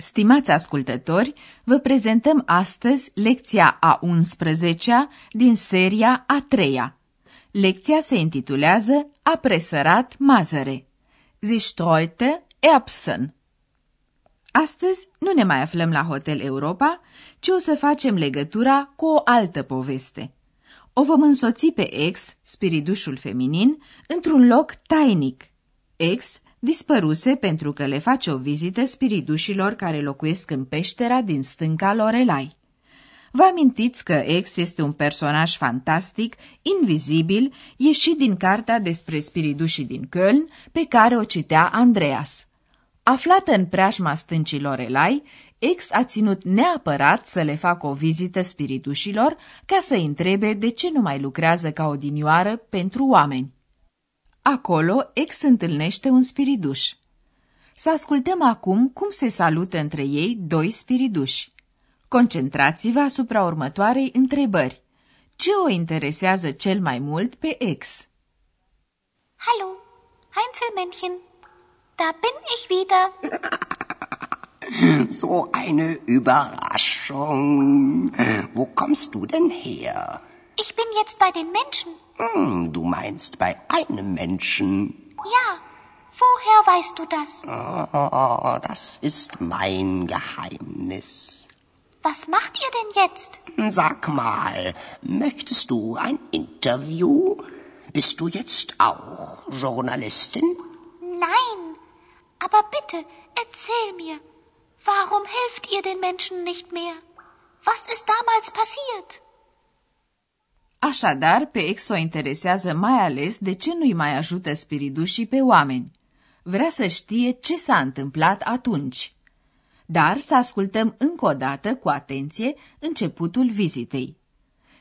Stimați ascultători, vă prezentăm astăzi lecția a 11-a din seria a 3-a. Lecția se intitulează A presărat mazăre. Sie streute Erbsen. Astăzi nu ne mai aflăm la Hotel Europa, ci o să facem legătura cu o altă poveste. O vom însoți pe ex, spiridușul feminin, într-un loc tainic. Ex dispăruse pentru că le face o vizită spiridușilor care locuiesc în peștera din stânca Lorelai. Vă amintiți că Ex este un personaj fantastic, invizibil, ieșit din cartea despre spiridușii din Köln, pe care o citea Andreas. Aflată în preajma stâncii Lorelai, Ex a ținut neapărat să le facă o vizită spiridușilor ca să-i întrebe de ce nu mai lucrează ca odinioară pentru oameni. Acolo, Ex întâlnește un spiriduș. Să ascultăm acum cum se salută între ei doi spiriduși. Concentrați-vă asupra următoarei întrebări. Ce o interesează cel mai mult pe Ex? Hallo, Heinzelmännchen. Da bin ich wieder. So eine Überraschung. Wo kommst du denn her? Ich bin jetzt bei den Menschen. Hm, du meinst bei einem Menschen. Ja, woher weißt du das? Oh, das ist mein Geheimnis. Was macht ihr denn jetzt? Sag mal, möchtest du ein Interview? Bist du jetzt auch Journalistin? Nein, aber bitte, erzähl mir, warum helft ihr den Menschen nicht mehr? Was ist damals passiert? Așadar, pe ex o interesează mai ales de ce nu-i mai ajută spiridușii pe oameni. Vrea să știe ce s-a întâmplat atunci. Dar să ascultăm încă o dată, cu atenție, începutul vizitei.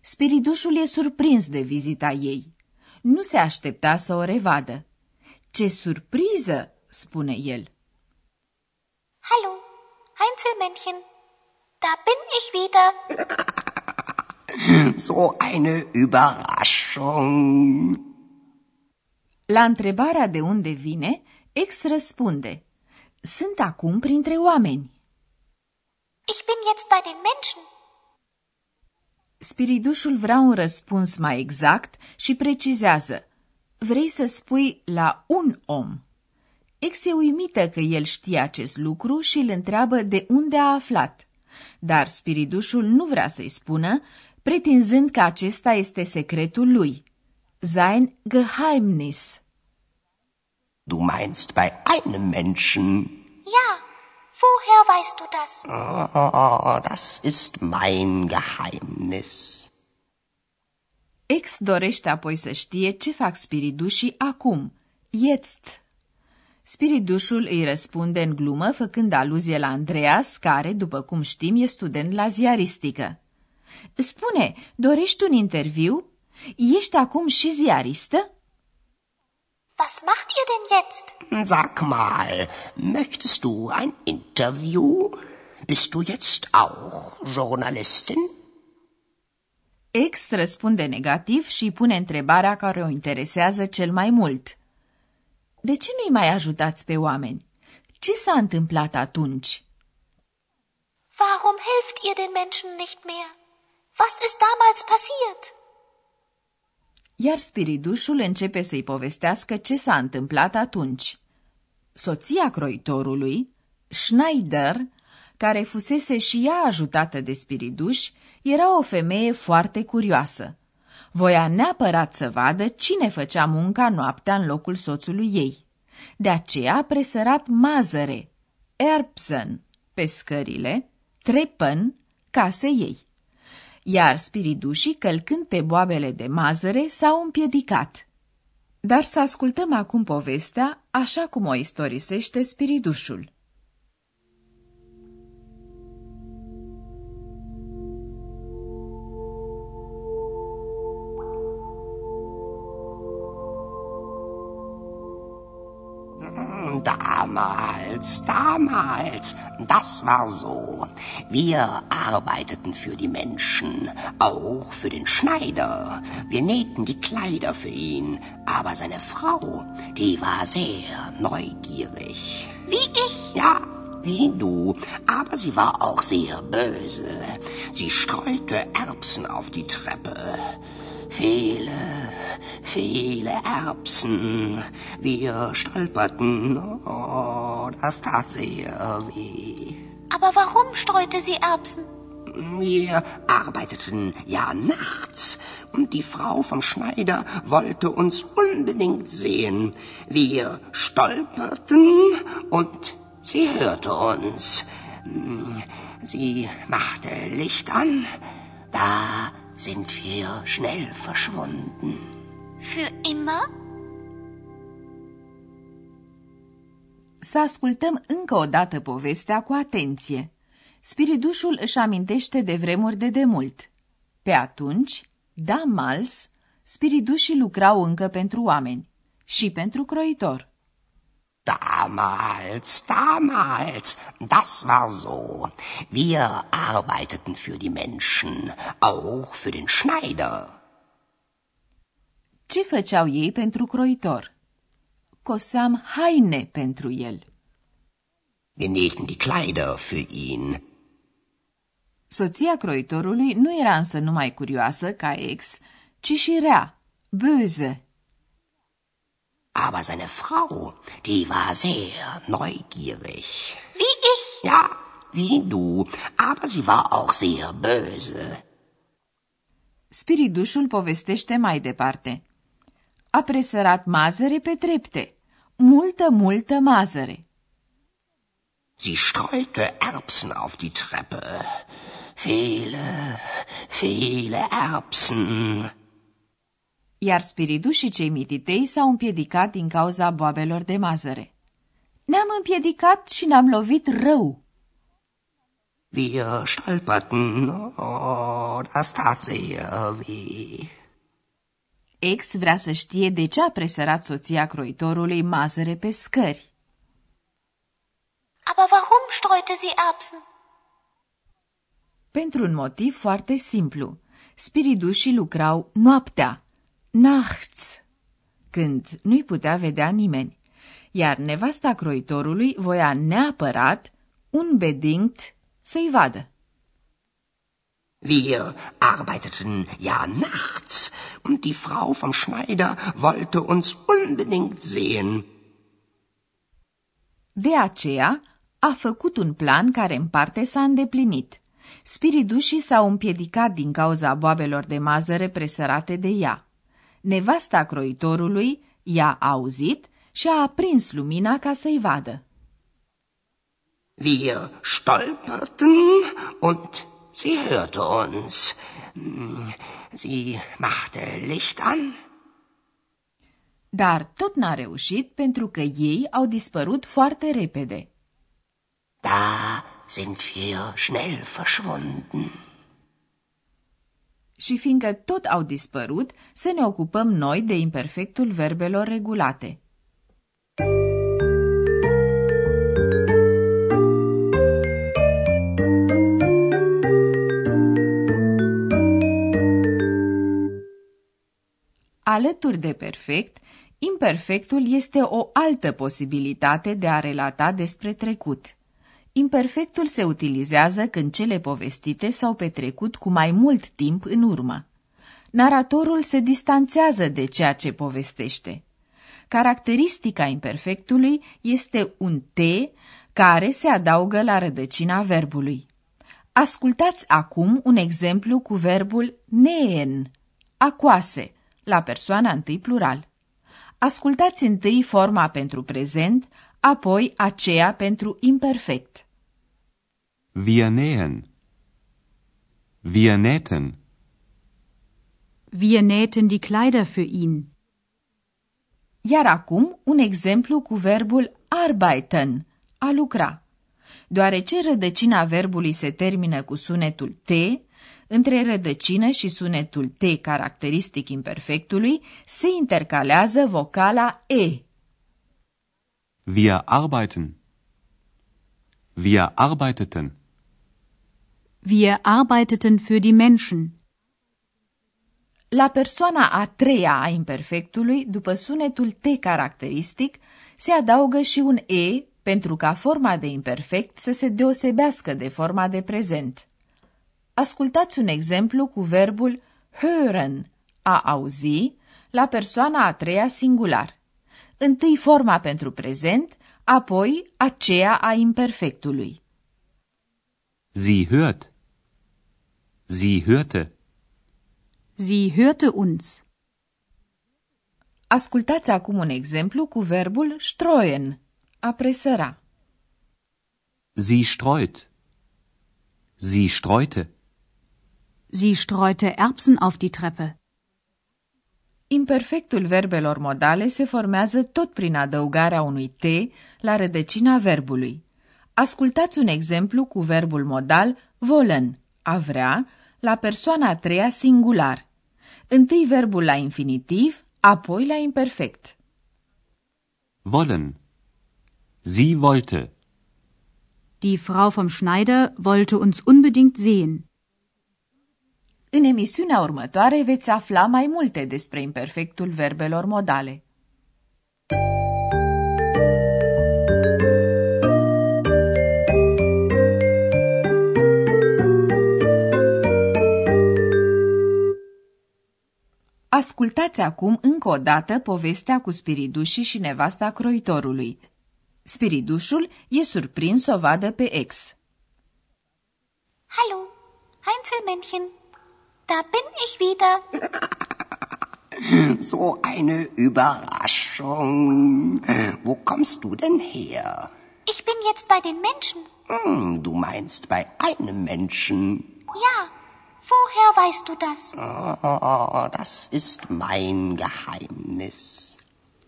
Spiridușul e surprins de vizita ei. Nu se aștepta să o revadă. Ce surpriză, spune el. Hallo, Heinzelmännchen. Da bin ich wieder. So eine Überraschung. La întrebarea de unde vine, ex răspunde. Sunt acum printre oameni. Ich bin jetzt bei den Menschen. Spiridușul vrea un răspuns mai exact și precizează. Vrei să spui la un om. Ex e uimită că el știe acest lucru și îl întreabă de unde a aflat. Dar spiridușul nu vrea să-i spună, pretinzând că acesta este secretul lui. Sein Geheimnis. Du meinst bei einem Menschen. Ja, woher weißt du das? Oh, das ist mein Geheimnis. Ex dorește apoi să știe ce fac spiridușii acum, jetzt. Spiridușul îi răspunde în glumă, făcând aluzie la Andreas, care, după cum știm, e student la ziaristică. Spune, dorești un interviu? Ești acum și ziaristă? Was macht ihr denn jetzt? Sag mal, möchtest du ein Interview? Bist du jetzt auch Journalistin? Ex răspunde negativ și pune întrebarea care o interesează cel mai mult. De ce nu-i mai ajutați pe oameni? Ce s-a întâmplat atunci? Warum helft ihr den Menschen nicht mehr? Was ist damals passiert? Iar spiridușul începe să-i povestească ce s-a întâmplat atunci. Soția croitorului, Schneider, care fusese și ea ajutată de spiriduș, era o femeie foarte curioasă. Voia neapărat să vadă cine făcea munca noaptea în locul soțului ei. De aceea a presărat mazăre, Erbsen, pe scările, Trepen, case ei. Iar spiridușii, călcând pe boabele de mazăre, s-au împiedicat. Dar să ascultăm acum povestea așa cum o istorisește spiridușul. Damals, damals, das war so. Wir arbeiteten für die Menschen, auch für den Schneider. Wir nähten die Kleider für ihn, aber seine Frau, die war sehr neugierig. Wie ich? Ja, wie du, aber sie war auch sehr böse. Sie streute Erbsen auf die Treppe. Viele, viele Erbsen. Wir stolperten. Oh, das tat sehr weh. Aber warum streute sie Erbsen? Wir arbeiteten ja nachts und die Frau vom Schneider wollte uns unbedingt sehen. Wir stolperten und sie hörte uns. Sie machte Licht an. Da sind wir schnell verschwunden. Für immer? Să ascultăm încă o dată povestea cu atenție. Spiridușul își amintește de vremuri de demult. Pe atunci, damals, spiridușii lucrau încă pentru oameni și pentru croitor. Damals, damals, das war so. Wir arbeiteten für die Menschen, auch für den Schneider. Ce făceau ei pentru croitor? Coseam haine pentru el. Wir nähten die Kleider für ihn. Soția croitorului nu era însă numai curioasă ca ex, ci și rea, böse. Aber seine Frau, die war sehr neugierig. Wie ich? Ja, wie du, aber sie war auch sehr böse. Spiridușul povestește mai departe. A presărat mazăre pe trepte, multă, multă mazăre. Sie streute Erbsen auf die Treppe. Viele, viele Erbsen. Iar spiridușii cei mititei s-au împiedicat din cauza boabelor de mazăre. Ne-am împiedicat și ne-am lovit rău. Wir stolperten, oh, das tat sehr weh. Ex vrea să știe de ce a presărat soția croitorului mazăre pe scări. Aber warum streute sie Erbsen? Pentru un motiv foarte simplu. Spiridușii lucrau noaptea, nachts, când nu-i putea vedea nimeni, iar nevasta croitorului voia neapărat, unbedingt, să-i vadă. Wir arbeiteten ja nachts und die Frau vom Schneider wollte uns unbedingt sehen. De aceea a făcut un plan care în parte s-a îndeplinit. Spiridușii s-au împiedicat din cauza boabelor de mazăre presărate de ea. Nevasta croitorului i-a auzit și a aprins lumina ca să-i vadă. Wir stolperten und sie hörte uns. Sie machte Licht an. Dar tot n-a reușit pentru că ei au dispărut foarte repede. Da sind wir schnell verschwunden. Și fiindcă tot au dispărut, să ne ocupăm noi de imperfectul verbelor regulate. Alături de perfect, imperfectul este o altă posibilitate de a relata despre trecut. Imperfectul se utilizează când cele povestite s-au petrecut cu mai mult timp în urmă. Naratorul se distanțează de ceea ce povestește. Caracteristica imperfectului este un T care se adaugă la rădăcina verbului. Ascultați acum un exemplu cu verbul neen, acoase, la persoana întâi plural. Ascultați întâi forma pentru prezent, apoi aceea pentru imperfect. Wir nähen. Wir nähten. Wir nähten die Kleider für ihn. Iar acum un exemplu cu verbul arbeiten, a lucra. Deoarece rădăcina verbului se termină cu sunetul T, între rădăcină și sunetul T caracteristic imperfectului se intercalează vocala E. Wir arbeiten. Wir arbeiteten. Wir arbeiteten für die Menschen. La persoana a treia a imperfectului, după sunetul T caracteristic, se adaugă și un E pentru ca forma de imperfect să se deosebească de forma de prezent. Ascultați un exemplu cu verbul hören, a auzi, la persoana a treia singular. Întâi forma pentru prezent, apoi aceea a imperfectului. Sie hört. Sie hörte. Sie hörte uns. Ascultați acum un exemplu cu verbul streuen, a presăra. Sie streut. Sie streute. Sie streute Erbsen auf die Treppe. Imperfectul verbelor modale se formează tot prin adăugarea unui T la rădăcina verbului. Ascultați un exemplu cu verbul modal wollen, a vrea, la persoana a treia singular. Întâi verbul la infinitiv, apoi la imperfect. Wollen. Sie wollte. Die Frau vom Schneider wollte uns unbedingt sehen. În emisiunea următoare veți afla mai multe despre imperfectul verbelor modale. Ascultați acum încă o dată povestea cu spiridușii și nevasta croitorului. Spiridușul e surprins să o vadă pe ex. Hallo, Heinzelmännchen. Da bin ich wieder. So eine Überraschung. Wo kommst du denn her? Ich bin jetzt bei den Menschen. Hm, du meinst bei einem Menschen. Ja, woher weißt du das? Oh, das ist mein Geheimnis.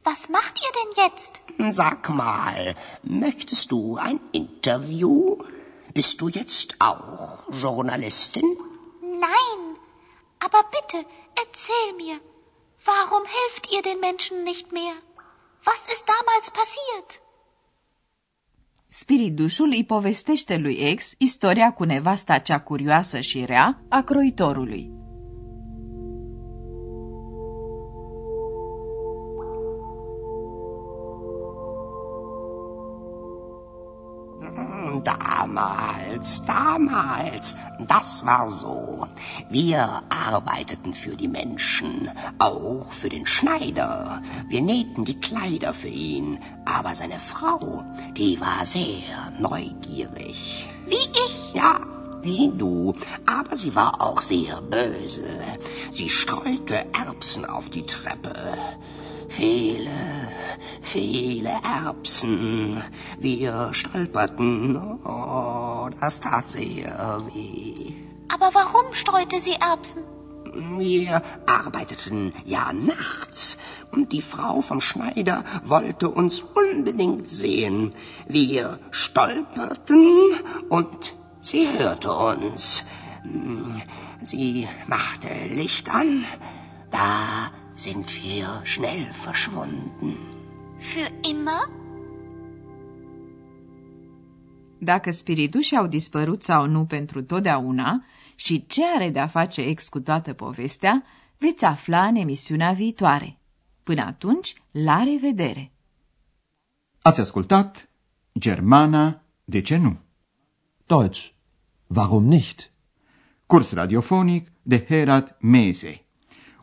Was macht ihr denn jetzt? Sag mal, möchtest du ein Interview? Bist du jetzt auch Journalistin? Nein, aber bitte, erzähl mir, warum helft ihr den Menschen nicht mehr? Was ist damals passiert? Spiridușul îi povestește lui ex istoria cu nevasta cea curioasă și rea a croitorului. Damals, damals, das war so. Wir arbeiteten für die Menschen, auch für den Schneider. Wir nähten die Kleider für ihn, aber seine Frau, die war sehr neugierig. Wie ich? Ja, wie du, aber sie war auch sehr böse. Sie streute Erbsen auf die Treppe. Viele, viele Erbsen. Wir stolperten. Oh, das tat sehr weh. Aber warum streute sie Erbsen? Wir arbeiteten ja nachts und die Frau vom Schneider wollte uns unbedingt sehen. Wir stolperten und sie hörte uns. Sie machte Licht an. Da sind wir schnell verschwunden. Für immer? Dacă spiritușii au dispărut sau nu pentru totdeauna și ce are de-a face ex cu toată povestea, veți afla în emisiunea viitoare. Până atunci, la revedere! Ați ascultat Germana, de ce nu? Deutsch. Warum nicht? Curs radiofonic de Herat Mese.